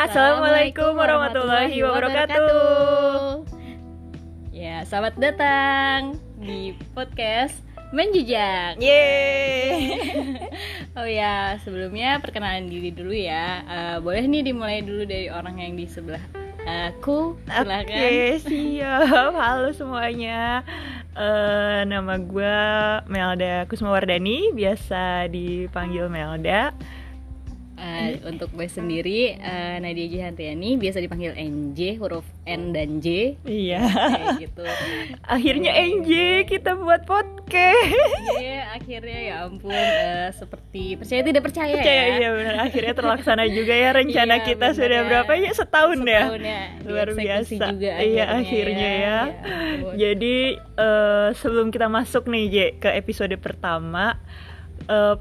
Assalamualaikum warahmatullahi wabarakatuh. Ya, selamat datang di podcast Menjejak. Yeay. Oh ya, sebelumnya perkenalan diri dulu ya. Eh, boleh nih dimulai dulu dari orang yang di sebelah aku. Silakan. Oke, siap. Halo semuanya. Eh, nama gue Melda Kusmawardani, biasa dipanggil Melda. Eh, untuk gue sendiri eh, Nadia Jihantiani biasa dipanggil NJ huruf N dan J Iya. kayak gitu. Akhirnya NJ kita buat podcast. Iya, akhirnya ya ampun eh, seperti percaya tidak percaya, Percaya ya. iya benar. Akhirnya terlaksana juga ya rencana Iya, kita bener sudah ya. berapa ya setahun, ya. Setahun ya, Luar dieksekusi biasa. juga iya akhirnya ya. ampun. Jadi eh, sebelum kita masuk nih J ke episode pertama eh,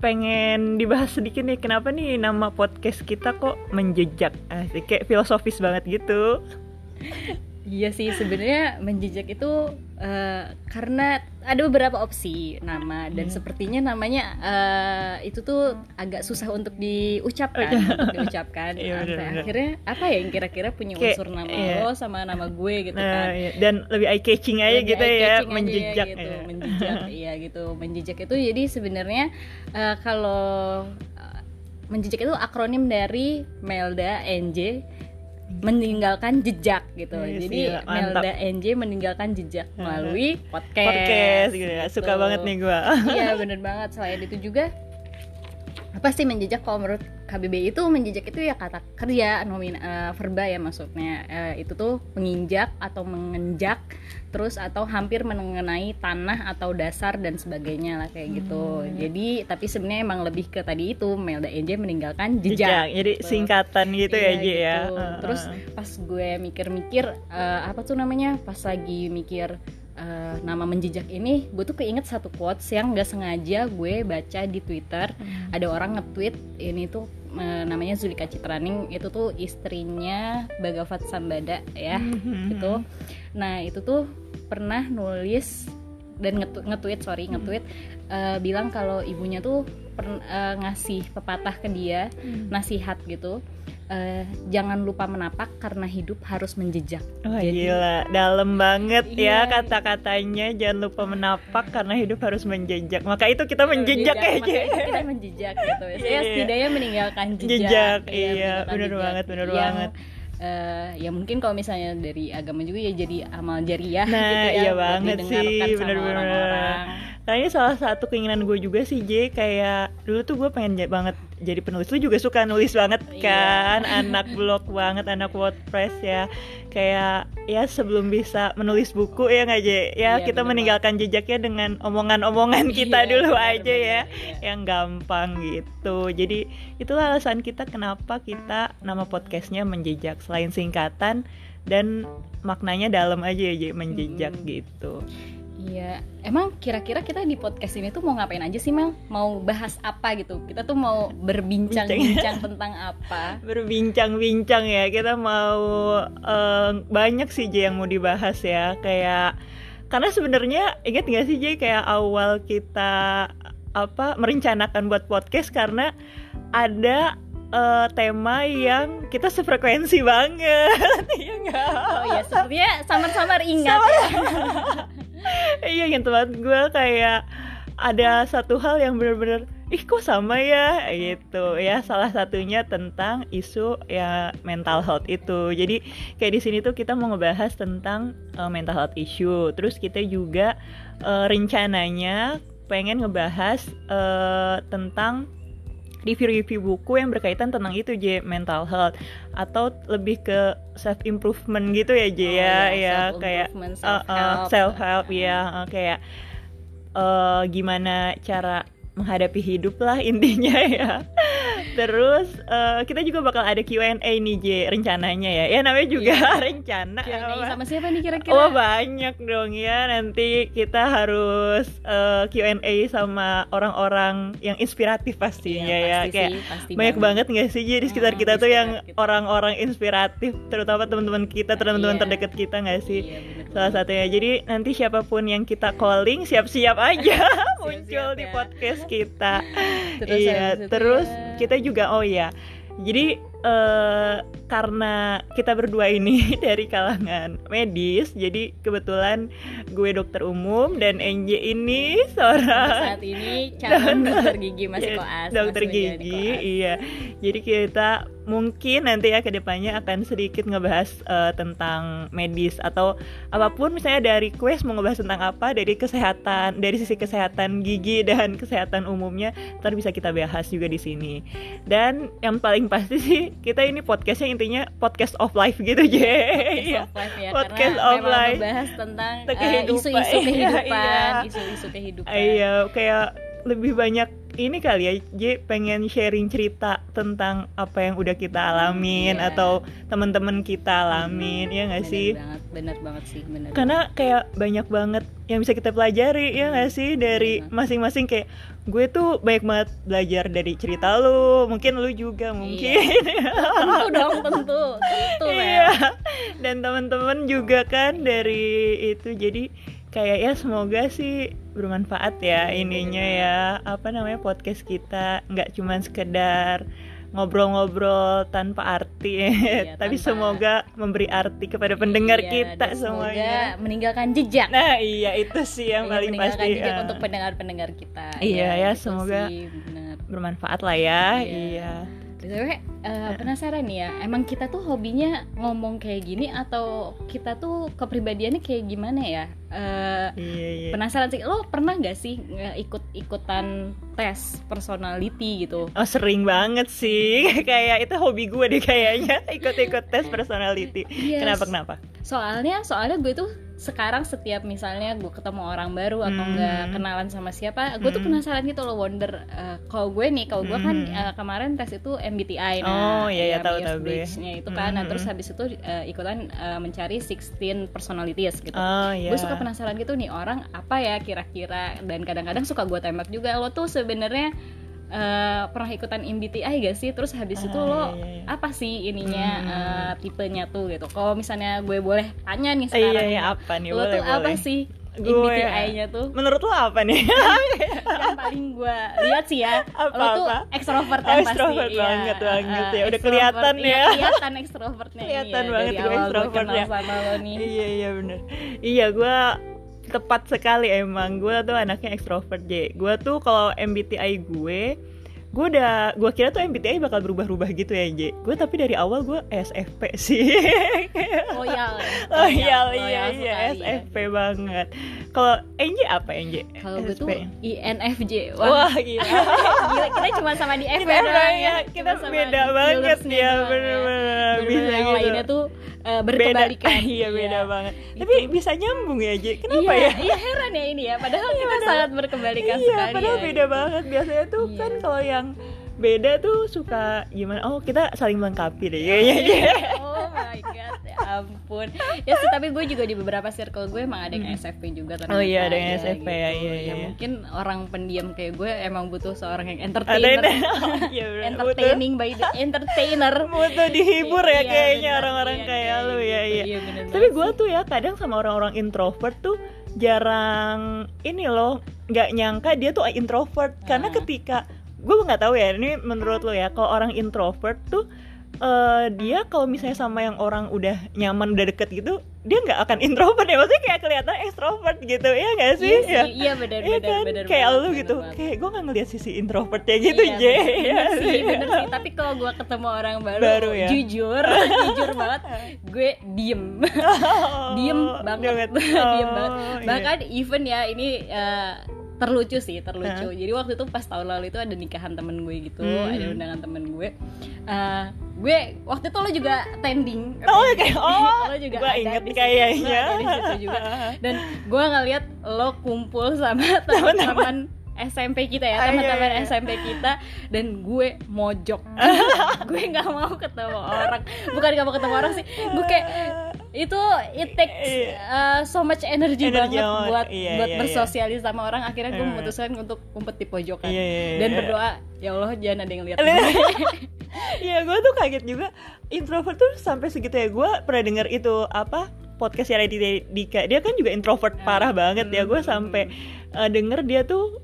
pengen dibahas sedikit nih kenapa nih nama podcast kita kok menjejak Asik, kayak filosofis banget gitu. Iya sih sebenarnya menjejak itu eh, karena ada beberapa opsi nama dan Hmm. sepertinya namanya eh, itu tuh agak susah untuk diucapkan, untuk diucapkan. Iya, Nah, bener-bener. akhirnya apa ya yang kira-kira punya Kayak, unsur nama iya. lo sama nama gue gitu Nah, kan. iya. dan lebih eye catching aja Lebih gitu ya, eye-catching aja gitu, ya. menjejak iya gitu menjejak itu jadi sebenarnya eh, kalau eh, menjejak itu akronim dari Melda NJ meninggalkan jejak gitu Yes, jadi iya. Melda NJ meninggalkan jejak melalui podcast Podcast gitu ya. Suka Gitu. banget nih gua. iya bener banget selain itu juga apa sih menjejak kalau menurut KBBI itu menjejak itu ya kata kerja nomin eh, verba ya maksudnya Eh, itu tuh menginjak atau mengenjak terus atau hampir mengenai tanah atau dasar dan sebagainya lah kayak gitu Hmm. jadi tapi sebenarnya emang lebih ke tadi itu Melda NJ meninggalkan Jejak. jejak, Jadi gitu. singkatan gitu ya, Iya, J ya. gitu. Heeh. Terus pas gue mikir-mikir eh, apa tuh namanya? Pas lagi mikir eh, nama menjejak ini, gue tuh keinget satu quotes yang gak sengaja gue baca di Twitter. Hmm. Ada orang nge-tweet ini tuh eh, namanya Zulika Citraning, itu tuh istrinya Bagavat Sambada ya, Mhm. gitu. Nah itu tuh pernah nulis dan nge- nge-tweet sorry Hmm. Eh, bilang kalau ibunya tuh pern- eh, ngasih pepatah ke dia Hmm. nasihat gitu. Eh, jangan lupa menapak karena hidup harus menjejak. Wah Jadi- gila, dalam banget ya Iya. kata-katanya. Jangan lupa menapak karena hidup harus menjejak. Maka itu kita menjejak ya makanya itu kita menjejak gitu. Ya Iya. setidaknya meninggalkan jejak, Jejak, iya, bener jejak. banget, yang, banget. eh, ya mungkin kalau misalnya dari agama juga ya jadi amal jariah Nah, gitu ya iya banget sih, sama Kayaknya salah satu keinginan gue juga sih J Kayak dulu tuh gue pengen j- banget jadi penulis. Lu juga suka nulis banget Iya. kan? Anak blog banget, anak wordpress ya. Kayak ya sebelum bisa menulis buku ya nggak J? Ya Iya, kita meninggalkan jejaknya dengan omongan-omongan kita Iya, dulu bener, aja bener, ya iya. Yang gampang gitu. Jadi itulah alasan kita kenapa kita nama podcastnya menjejak. Selain singkatan dan maknanya dalam aja ya J menjejak Mm-mm. gitu Iya, emang kira-kira kita di podcast ini tuh mau ngapain aja sih Mel? Mau bahas apa gitu? Kita tuh mau berbincang-bincang tentang apa? berbincang-bincang ya kita mau eh, banyak sih J yang mau dibahas ya kayak karena sebenarnya ingat nggak sih J kayak awal kita apa merencanakan buat podcast karena ada eh, tema yang kita sefrekuensi banget iya nggak Oh iya, sepertinya samar-samar ingat ya. Iya gitu banget gue kayak ada satu hal yang bener-bener ih kok sama ya? Gitu. Ya salah satunya tentang isu ya mental health itu. Jadi kayak di sini tuh kita mau ngebahas tentang uh, mental health issue. Terus kita juga uh, rencananya pengen ngebahas uh, tentang review-review buku yang berkaitan tentang itu J mental health. Atau lebih ke self improvement gitu ya J Oh, ya iya, ya kayak self-improvement, uh, uh, self-help. self help ya uh, kayak uh, gimana cara menghadapi hidup lah intinya ya terus uh, kita juga bakal ada Q&A nih J rencananya ya. Ya namanya juga rencana. Q&A sama siapa nih kira-kira? Oh banyak dong ya. Nanti kita harus uh, Q&A sama orang-orang yang inspiratif pastinya Iya, ya. pasti kayak sih, pasti banyak banget. nggak sih jadi di sekitar Hmm, kita di tuh yang orang-orang inspiratif terutama teman-teman kita teman-teman Iya. terdekat kita nggak sih? Iya, bener salah satunya. Jadi nanti siapa pun yang kita calling siap-siap aja muncul di ya. podcast kita. Terus iya terus ya. Kita juga oh ya jadi eh karena kita berdua ini dari kalangan medis, jadi kebetulan gue dokter umum dan NJ ini seorang saat ini calon dokter gigi masih koas dokter masih gigi koas. iya. Jadi kita mungkin nanti ya ke depannya akan sedikit ngebahas eh, tentang medis atau apa pun. Misalnya dari request mau ngebahas tentang apa dari kesehatan dari sisi kesehatan gigi dan kesehatan umumnya ntar bisa kita bahas juga di sini. Dan yang paling pasti sih kita ini podcastnya intinya podcast of life gitu je Iya. Podcast of life ya Podcast karena of memang life. membahas tentang eh, kehidupan. isu-isu Iya, kehidupan iya. isu-isu kehidupan Iya, kayak lebih banyak ini kali ya, J pengen sharing cerita tentang apa yang udah kita alamin Iya. atau teman-teman kita alamin, ya nggak sih? banget bener banget sih bener Karena kayak banyak banget yang bisa kita pelajari, ya nggak sih dari Iya. masing-masing kayak gue tuh banyak banget belajar dari cerita lu, mungkin lu juga mungkin. tentu dong tentu tentu Iya. Dan teman-teman juga kan dari itu jadi kayak ya semoga sih bermanfaat ya ininya ya apa namanya podcast kita. Nggak cuman sekedar ngobrol-ngobrol tanpa arti. Iya, tapi tanpa- semoga memberi arti kepada pendengar Iya, kita semoga semuanya. meninggalkan jejak. Nah iya itu sih yang Iya, paling pasti jejak ya. untuk pendengar-pendengar kita. Iya, ya, gitu semoga- sih, bermanfaat lah ya. Iya. iya BTW, eh, penasaran nih ya, emang kita tuh hobinya ngomong kayak gini atau kita tuh kepribadiannya kayak gimana ya? Eh, iya iya penasaran sih, lo pernah gak sih ikut-ikutan tes personality gitu? Oh sering banget sih kayak itu hobi gue deh kayaknya ikut-ikut tes personality. Yes. Kenapa kenapa? Soalnya, soalnya gue tuh sekarang setiap misalnya gue ketemu orang baru atau Hmm. nggak kenalan sama siapa, gue tuh Hmm. penasaran gitu loh wonder. eh, kalau gue nih, kalau gue kan Hmm. eh, kemarin tes itu MBTI, Oh, iya, iya, tahu, tahu gue. Itu kan. Nah Hmm. terus habis itu eh, ikutan eh, mencari 16 personalities gitu. Oh iya. Gue suka penasaran gitu nih orang apa ya kira-kira dan kadang-kadang suka gue tembak juga lo tuh sebenarnya eh, pernah ikutan MBTI gak sih? Terus habis itu Ah, lo iya, iya. apa sih ininya Hmm. eh, tipenya tuh gitu. Kalau misalnya gue boleh tanya nih iya sekarang, iya apa nih lo boleh tuh apa boleh. sih Gue- MBTI-nya tuh? Menurut lo apa nih? yang paling gue lihat sih ya, Apa, lo tuh apa? ekstrovert Oh, kan pasti. extrovert Iya, banget, eh, banget eh, ya. Udah extrovert. kelihatan Iya, ya. Kelihatan ekstrovertnya ini Kelihatan ya, banget gue awal gue extrovert kenal ya. sama lo nih. iya iya bener. Iya gue tepat sekali emang gue tuh anaknya ekstrovert J. Gue tuh kalau MBTI gue gue udah gue kira tuh MBTI bakal berubah-ubah gitu ya J. Gue tapi dari awal gue SFP sih. Loyal. ya. Oh iya Loyal iya iya sekali ya. SFP banget. Kalau NJ apa NJ? Kalau gue tuh SFP. INFJ. Wah gila. Gila, kita cuma sama di F kita ya, doang ya, Cuma kita sama beda banget ya bener-bener Bener-bener bisa yang gitu. lainnya tuh eh, berkebalikan. Beda. iya beda banget. Tapi Itu. bisa nyambung ya J. Kenapa iya, ya? Iya heran ya ini ya. Padahal kita sangat berkebalikan iya, sekali. padahal ya, beda gitu. banget. Biasanya tuh Iya. kan kalau yang beda tuh suka gimana? Oh kita saling melengkapi deh kayaknya. J. Oh my god, ya ampun. Ya sih, tapi gue juga di beberapa circle gue emang ada yang SFP juga ternyata. Oh iya, ada yang ya, SFP ya, iya, iya. mungkin orang pendiam kayak gue emang butuh seorang yang Ada entertainer. Iya. Butuh- entertaining by the entertainer. butuh dihibur ya Iya, kayaknya orang-orang iya, kayak kayak lu gitu. ya iya. Iya, bener Tapi gue tuh ya kadang sama orang-orang introvert tuh jarang ini loh nggak nyangka dia tuh introvert karena Ah. ketika gue nggak tahu ya ini menurut lo ya kalau orang introvert tuh eh, dia kalau misalnya sama yang orang udah nyaman udah deket gitu dia nggak akan introvert ya maksudnya kayak kelihatan extrovert gitu ya nggak sih Iya Ya. iya benar Iya benar kan? benar. kayak banget, lu benar gitu banget. kayak gue nggak ngeliat sisi introvertnya gitu Iya, J bener, Iya bener sih, bener sih. Tapi kalau gue ketemu orang baru, Baru ya? jujur, jujur banget, gue diem, Oh, diem banget, banget. diem Oh, banget. iya. Bahkan even ya ini eh, terlucu sih, terlucu. Hah? Jadi waktu itu pas tahun lalu itu ada nikahan temen gue gitu, Hmm. ada undangan temen gue. Eh, gue waktu itu lo juga tending, Oh, kayak oh, lo juga ada inget kayaknya. lo situ juga. Dan gue ngeliat lo kumpul sama teman-teman SMP kita ya, Ah, iya, teman-teman iya. SMP kita dan gue mojok. gue nggak mau ketemu orang. Bukan nggak mau ketemu orang sih. Gue kayak itu it takes Iya. uh, so much energy, Energy banget banget. buat Iya, buat iya, bersosialis sama orang. Akhirnya gue Eh. memutuskan untuk umpet di pojokan Iya, iya, dan iya. berdoa ya Allah jangan ada yang lihat. Iya, gue tuh kaget juga introvert tuh sampai segitu ya. Gue pernah denger itu apa podcast Raditya Dika. Dia kan juga introvert Ah. parah banget ya. Gue Hmm. sampai eh, denger dia tuh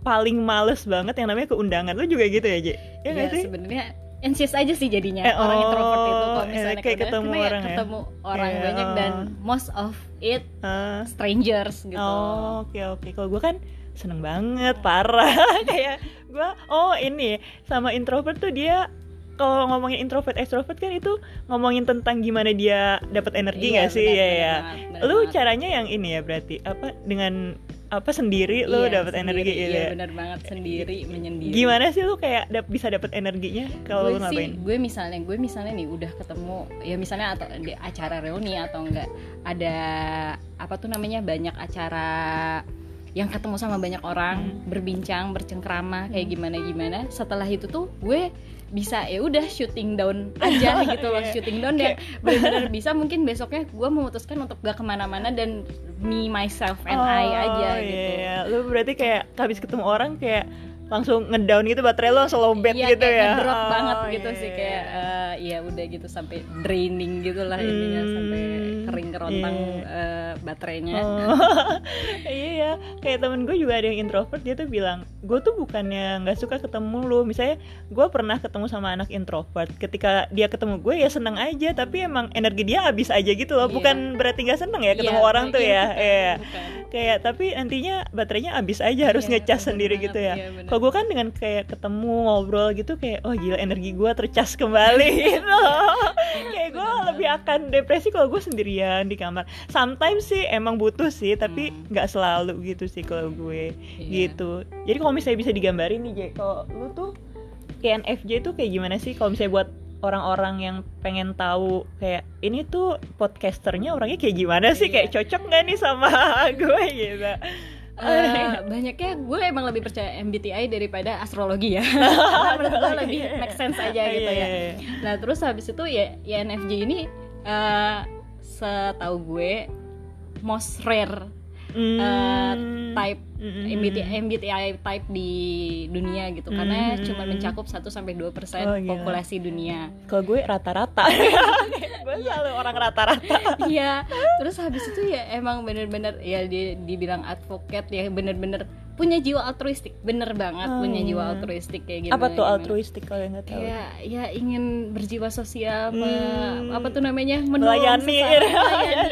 paling males banget yang namanya keundangan. Lu juga gitu ya, J? Ya Iya sih? sebenarnya anxious aja sih jadinya Eh, orang oh, introvert itu kalau eh, misalnya kayak udah, ketemu karena ya orang ya? ketemu orang Iya, banyak dan oh. most of it Ah. strangers gitu Oh, oke oke. Kalau gue kan seneng banget, parah. Kayak gue, oh ini sama introvert tuh dia kalau ngomongin introvert extrovert kan itu ngomongin tentang gimana dia dapat energi Iya, nggak sih benar, ya benar ya. Lu caranya yang ini ya berarti apa dengan apa sendiri lu Iya, dapat energi gitu iya ya. benar banget sendiri menyendiri Gimana sih lu kayak dap- bisa dapat energinya kalau sih ngapain? gue misalnya gue misalnya nih udah ketemu ya misalnya atau di acara reuni atau enggak ada apa tuh namanya banyak acara yang ketemu sama banyak orang Hmm. berbincang bercengkrama kayak gimana gimana setelah itu tuh gue bisa ya udah shooting down aja gitu loh Iya. shooting down yang benar-benar bisa mungkin besoknya gue memutuskan untuk gak ke mana-mana dan me myself and I aja Oh, gitu iya. Lu berarti kayak habis ketemu orang kayak langsung ngedown gitu baterai lu langsung lowbat Iya, gitu ya. ngedrop Oh, banget gitu iya, sih kayak eh, ya udah gitu sampai draining gitu lah intinya Hmm, sampai kering kerontang iya. eh, baterainya. Oh, iya ya kayak temen gue juga ada yang introvert dia tuh bilang gue tuh bukannya nggak suka ketemu lu misalnya gue pernah ketemu sama anak introvert ketika dia ketemu gue ya seneng aja tapi emang energi dia habis aja gitu loh Iya. bukan berarti nggak seneng ya ketemu Iya, orang tuh ya Iya. bukan. Kayak tapi nantinya baterainya habis aja harus Iya, ngecas sendiri banget, gitu ya. Iya, bener. kalau gue kan dengan kayak ketemu ngobrol gitu kayak oh gila energi gue tercas kembali. Gitu kayak gue lebih akan depresi kalau gue sendirian di kamar. Sometimes sih emang butuh sih tapi Hmm. nggak selalu gitu sih kalau gue. Iya. gitu. Jadi kalau misalnya bisa digambarin nih Jay kalau lu tuh KNFJ tuh kayak gimana sih? Kalau misalnya buat orang-orang yang pengen tahu kayak ini tuh podcasternya orangnya kayak gimana sih? Iya. kayak cocok nggak nih sama gue? Gitu. Eh, banyaknya gue emang lebih percaya MBTI daripada astrologi ya. Karena menurut gue lebih make sense aja gitu Iya, ya. iya, iya. nah terus habis itu ya INFJ ini eh setahu gue most rare Hmm. type Mm-mm. MBTI, MBTI type di dunia gitu karena Hmm. cuma mencakup 1 sampai 2% Oh, gila. populasi dunia. Kalau gue rata-rata. gue selalu orang rata-rata. Iya, terus habis itu ya emang bener-bener ya dia dibilang advocate ya bener-bener punya jiwa altruistik, bener banget Oh, punya jiwa iya. altruistik kayak gimana. Apa tuh gimana. altruistik kalau yang nggak tahu? Ya, ya ingin berjiwa sosial, me- Hmm. apa tuh namanya menolong Melayani. melayani,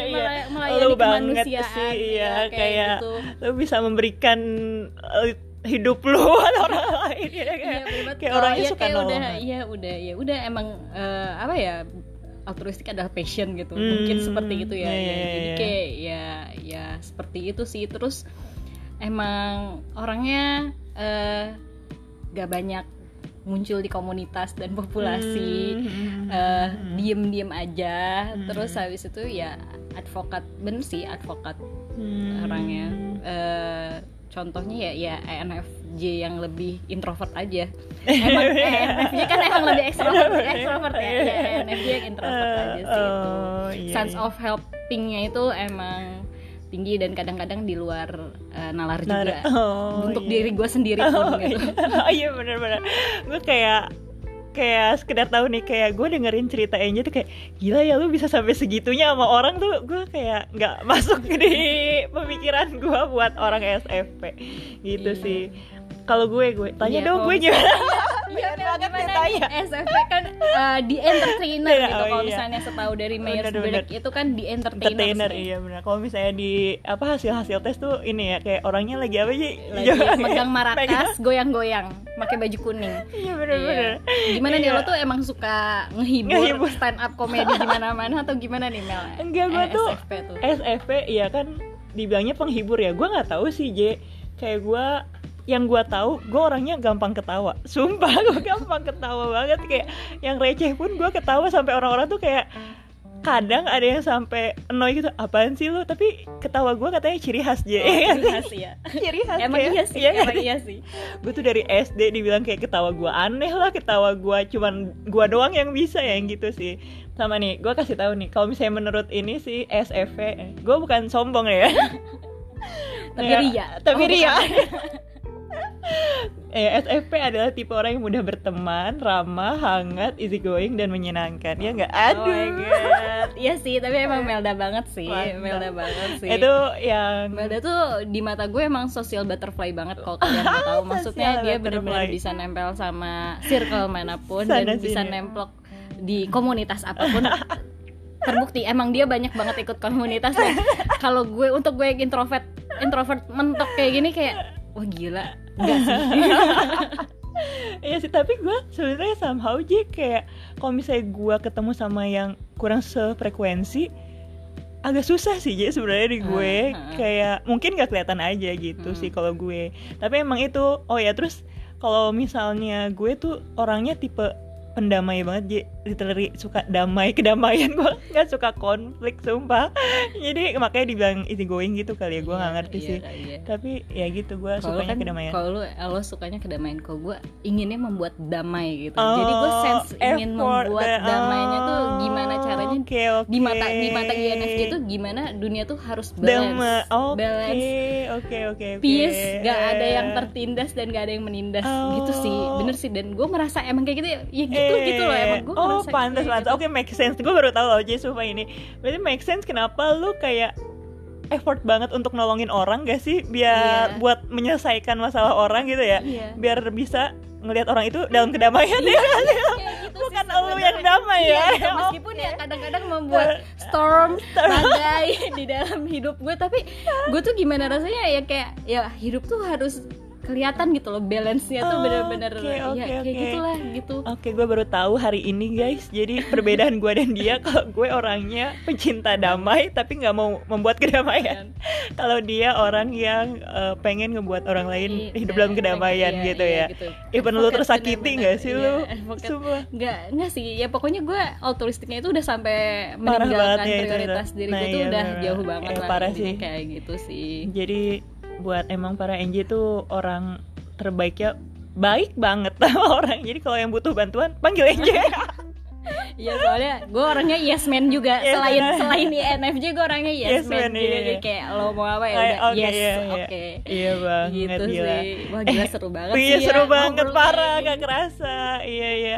Iya. melay- melayani Lu banget sih, iya, ya, kayak, kayak gitu. Lu bisa memberikan eh, hidup lu orang lain ya kayak, Iya, banget. kayak orangnya ya, suka kayak udah, nolong. iya udah, ya udah emang eh, apa ya altruistik adalah passion gitu. Hmm, Mungkin seperti itu ya. iya, ya. iya, Jadi iya. kayak ya ya seperti itu sih. Terus emang orangnya eh gak banyak muncul di komunitas dan populasi. Hmm. eh, diem-diem aja. Hmm. Terus habis itu ya advokat bener sih advokat Hmm. orangnya. Eh, contohnya ya ya ENFJ yang lebih introvert aja. Emang ENFJ kan emang lebih ekstrovert, ekstrovert ya. ya ENFJ yang introvert aja sih itu. Oh, iya, Sense iya. of helpingnya itu emang tinggi dan kadang-kadang di luar eh, nalar Nah, juga. oh, Untuk iya. diri gue sendiri pun Oh, gitu. iya. Oh, iya bener-bener gue kayak kayak sekedar tahu nih kayak gue dengerin cerita Angel tuh kayak gila ya lu bisa sampai segitunya sama orang tuh gue kayak nggak masuk di pemikiran gue buat orang SFP gitu Iya. sih kalau gue gue tanya Iya, dong gue gimana Iya, banget nih? SFP kan uh, di entertainer Iya, gitu. oh Kalau iya. misalnya setahu dari Myers Bener, Briggs itu kan di entertainer. entertainer iya benar kalau misalnya di apa hasil hasil tes tuh ini ya kayak orangnya lagi apa sih Lagi megang marakas, goyang-goyang, pakai baju kuning. iya bener-bener Iya. Gimana nih Iya. lo tuh emang suka ngehibur, Ngehibur. stand up komedi di mana-mana atau gimana nih Mel? Enggak, gua Eh, tuh SFP tuh. SFP ya kan dibilangnya penghibur ya gue nggak tahu sih J kayak gue yang gue tahu gue orangnya gampang ketawa sumpah gue gampang ketawa banget kayak yang receh pun gue ketawa sampai orang-orang tuh kayak kadang ada yang sampai annoy gitu apaan sih lu tapi ketawa gue katanya ciri khas J Oh, ciri khas ya. ciri khas Emang kayak- iya sih, iya emang iya sih. gue tuh dari SD dibilang kayak ketawa gue aneh lah ketawa gue cuman gue doang yang bisa ya yang gitu sih sama nih gue kasih tahu nih kalau misalnya menurut ini sih SFP gue bukan sombong ya Tapi Ya, ria. tapi Oh, ria. eh, SFP adalah tipe orang yang mudah berteman, ramah, hangat, easygoing dan menyenangkan. Ya nggak? Oh my Aduh. god. Iya sih, tapi emang Melda banget sih. Mantap. Melda banget sih. Itu yang Melda tuh di mata gue emang social butterfly banget kalau kalian tahu. Maksudnya dia benar-benar bisa nempel sama circle mana pun Sana dan bisa sini. nemplok di komunitas apa pun. Terbukti emang dia banyak banget ikut komunitas dan kalau gue untuk gue introvert introvert mentok kayak gini kayak wah gila. Enggak sih. Iya sih, tapi gue sebenarnya somehow J kayak kalau misalnya gue ketemu sama yang kurang sefrekuensi agak susah sih J sebenarnya di gue. Hmm, hmm. kayak mungkin gak kelihatan aja gitu Hmm. sih kalau gue. Tapi emang itu oh ya terus kalau misalnya gue tuh orangnya tipe pendamai banget J literally suka damai kedamaian gue nggak suka konflik sumpah jadi makanya dibilang easy going gitu kali ya gue nggak Iya, ngerti iya, sih iya. tapi ya gitu gue sukanya kan, kedamaian kalau lu lo sukanya kedamaian, kalau gue inginnya membuat damai gitu. Oh, Jadi gue sense ingin membuat deh. damainya tuh Oh, gimana caranya oke, oke. di mata di mata INFJ tuh gimana dunia tuh harus Dama- balance, oke balance, oke oke oke peace, gak ada yang tertindas dan gak ada yang menindas Oh. gitu sih, bener sih. Dan gue merasa emang kayak gitu, ya ya gitu Eh, gitu loh emang gue oh ngerasa pantas pantas gitu. oke make sense. Gue baru tahu loh Jay sumpah ini. Berarti make sense kenapa lu kayak effort banget untuk nolongin orang gak sih? Biar Iya. buat menyelesaikan masalah orang gitu ya. Iya. biar bisa ngelihat orang itu dalam kedamaian ya. Kayak gitu sih bukan lu sebenarnya. yang damai Iya, ya gitu. meskipun ya kadang-kadang membuat storm badai di dalam hidup gue tapi gue tuh gimana rasanya ya kayak ya hidup tuh harus kelihatan gitu loh balance-nya tuh Oh, bener-bener oke, ya oke, kayak oke. gitulah gitu Oke, gue baru tahu hari ini guys. Jadi perbedaan gue dan dia, kalau gue orangnya pecinta damai, tapi nggak mau membuat kedamaian. Kalau dia orang yang eh, pengen ngebuat orang lain Iya, hidup dalam kedamaian iya, gitu iya, ya. gitu. Even lu Advocate tersakiti bener-bener, nggak sih iya, lu? Sumpah. nggak nggak sih ya pokoknya gue altruistiknya itu udah sampai Parah banget meninggalkan ya prioritas itu. diri Nah, gue tuh iya, udah bener. jauh banget Eh, lah parah sih. kayak gitu sih Jadi buat emang para NJ tuh orang terbaiknya baik banget sama orang. Jadi kalau yang butuh bantuan panggil NJ. Iya soalnya gue orangnya yes man juga Yes selain man. selain INFJ gue orangnya yes, Yes man, man, iya, jadi iya. kayak lo mau apa ya udah oke, yes iya, oke iya. Iya banget gitu gila. sih wah gila seru banget Iya sih seru ya, banget parah gak kerasa iya iya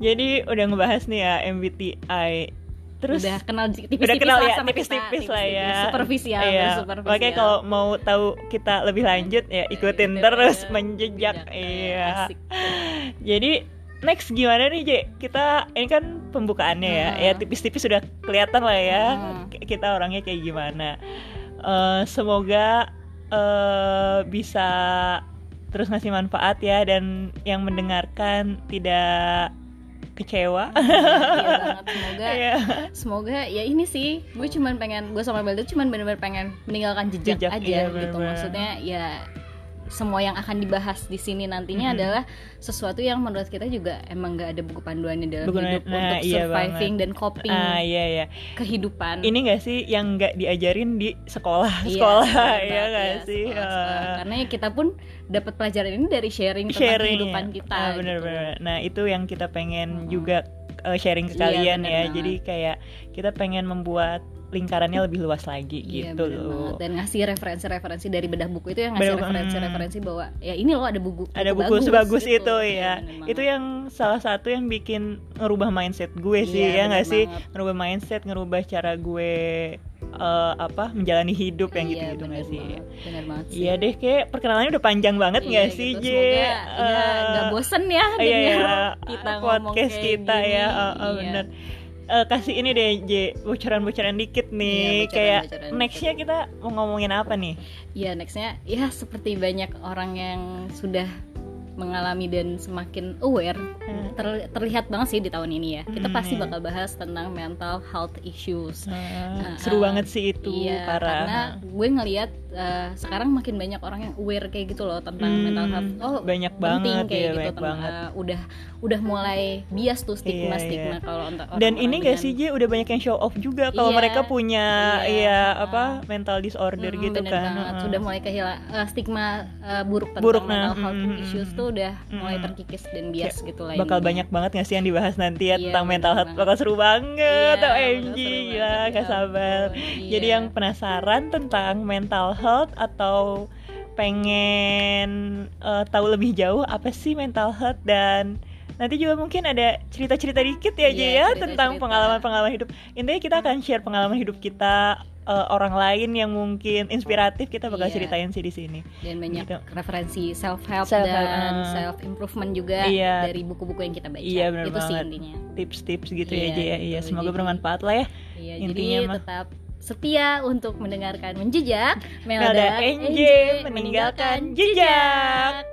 jadi udah ngebahas nih ya MBTI terus udah kenal tipis-tipis udah kenal lah ya sama tipis-tipis kita, lah ya superficial iya. superficial makanya kalau mau tahu kita lebih lanjut ya ikutin Gitu, terus iya. menjejak Jejak, iya asik. jadi next gimana nih Je? Kita ini kan pembukaannya ya, Hmm. ya tipis-tipis sudah kelihatan lah ya Hmm. kita orangnya kayak gimana. Eh, semoga eh, bisa terus ngasih manfaat ya dan yang mendengarkan tidak kecewa. Iya banget semoga Iya. semoga ya ini sih gue cuman pengen gue sama Belda cuman bener-bener pengen meninggalkan jejak, Jejak, aja iya, gitu bener-bener. maksudnya ya semua yang akan dibahas di sini nantinya Mhm. adalah sesuatu yang menurut kita juga emang gak ada buku panduannya dalam Buku hidup panduan- untuk nah, iya surviving dan coping Ah iya ya. kehidupan Ini gak sih yang nggak diajarin di sekolah Iya, sekolah bener ya banget, gak iya, sih? sekolah, sekolah. Ah. karena ya kita pun dapat pelajaran ini dari sharing tentang sharing kehidupan ya. kita Ah, gitu. bener-bener. Nah itu yang kita pengen Mm-mm. juga uh, sharing ke Iya, kalian bener ya. banget. Jadi kayak kita pengen membuat lingkarannya lebih luas lagi Iya, gitu bener loh. banget. dan ngasih referensi-referensi dari bedah buku itu yang ngasih Bener- referensi-referensi bahwa ya ini loh ada buku Ada buku bagus sebagus gitu. itu Iya, ya. bener Itu yang salah satu yang bikin ngerubah mindset gue sih Iya, ya nggak bener sih? Ngerubah mindset, ngerubah cara gue uh, apa menjalani hidup yang Iya, gitu-gitu nggak bener sih? banget, bener banget sih Iya deh, kayak perkenalannya udah panjang banget Iya, nggak sih, gitu. Je? Semoga ya Eh, nggak bosen ya Iya denger ya, kita podcast kayak kita gini. ya, oh, oh, Iya. bener. Eh, kasih ini deh, J, bocoran-bocoran dikit nih. Iya, kayak nextnya kita mau ngomongin apa nih? Iya nextnya ya seperti banyak orang yang sudah mengalami dan semakin aware Hmm. ter- terlihat banget sih di tahun ini ya kita Hmm, pasti iya. bakal bahas tentang mental health issues Eh, Uh, seru uh, banget sih itu, iya parah. karena gue ngelihat uh, sekarang makin banyak orang yang aware kayak gitu loh tentang Hmm, mental health oh banyak banget kayak ya, gitu banyak tentang, banget. uh, udah udah mulai bias tuh stigma Iya, stigma iya. kalau untuk Dan ini gak sih, J, udah banyak yang show off juga kalau Iya, mereka punya iya, iya uh, apa mental disorder Mm, gitu bener kan. banget. Heeh. sudah mulai kehilangan stigma uh, buruk tentang Buruk, mental nah, health mm, issues mm. tuh udah Mm, mulai terkikis dan bias gitu lah bakal ininya. banyak banget gak sih yang dibahas nanti ya Iya, tentang mental health bakal seru banget Iya, OMG seru gila gak ya sabar jadi iya. yang penasaran tentang mental health atau pengen uh, tahu lebih jauh apa sih mental health dan nanti juga mungkin ada cerita-cerita dikit ya aja Iya, ya cerita-cerita. tentang pengalaman-pengalaman hidup. Intinya kita akan share pengalaman hidup kita uh, orang lain yang mungkin inspiratif kita bakal Iya. ceritain sih di sini. dan banyak Gitu. referensi self help Self-help, dan uh. self improvement juga Iya. dari buku-buku yang kita baca Iya, benar itu sih intinya Tips-tips gitu Iya, ya aja ya. gitu. Iya, semoga Jadi- bermanfaat lah ya. Iya, Intinya jadi mah. tetap setia untuk mendengarkan menjejak Melda NJ meninggalkan jejak.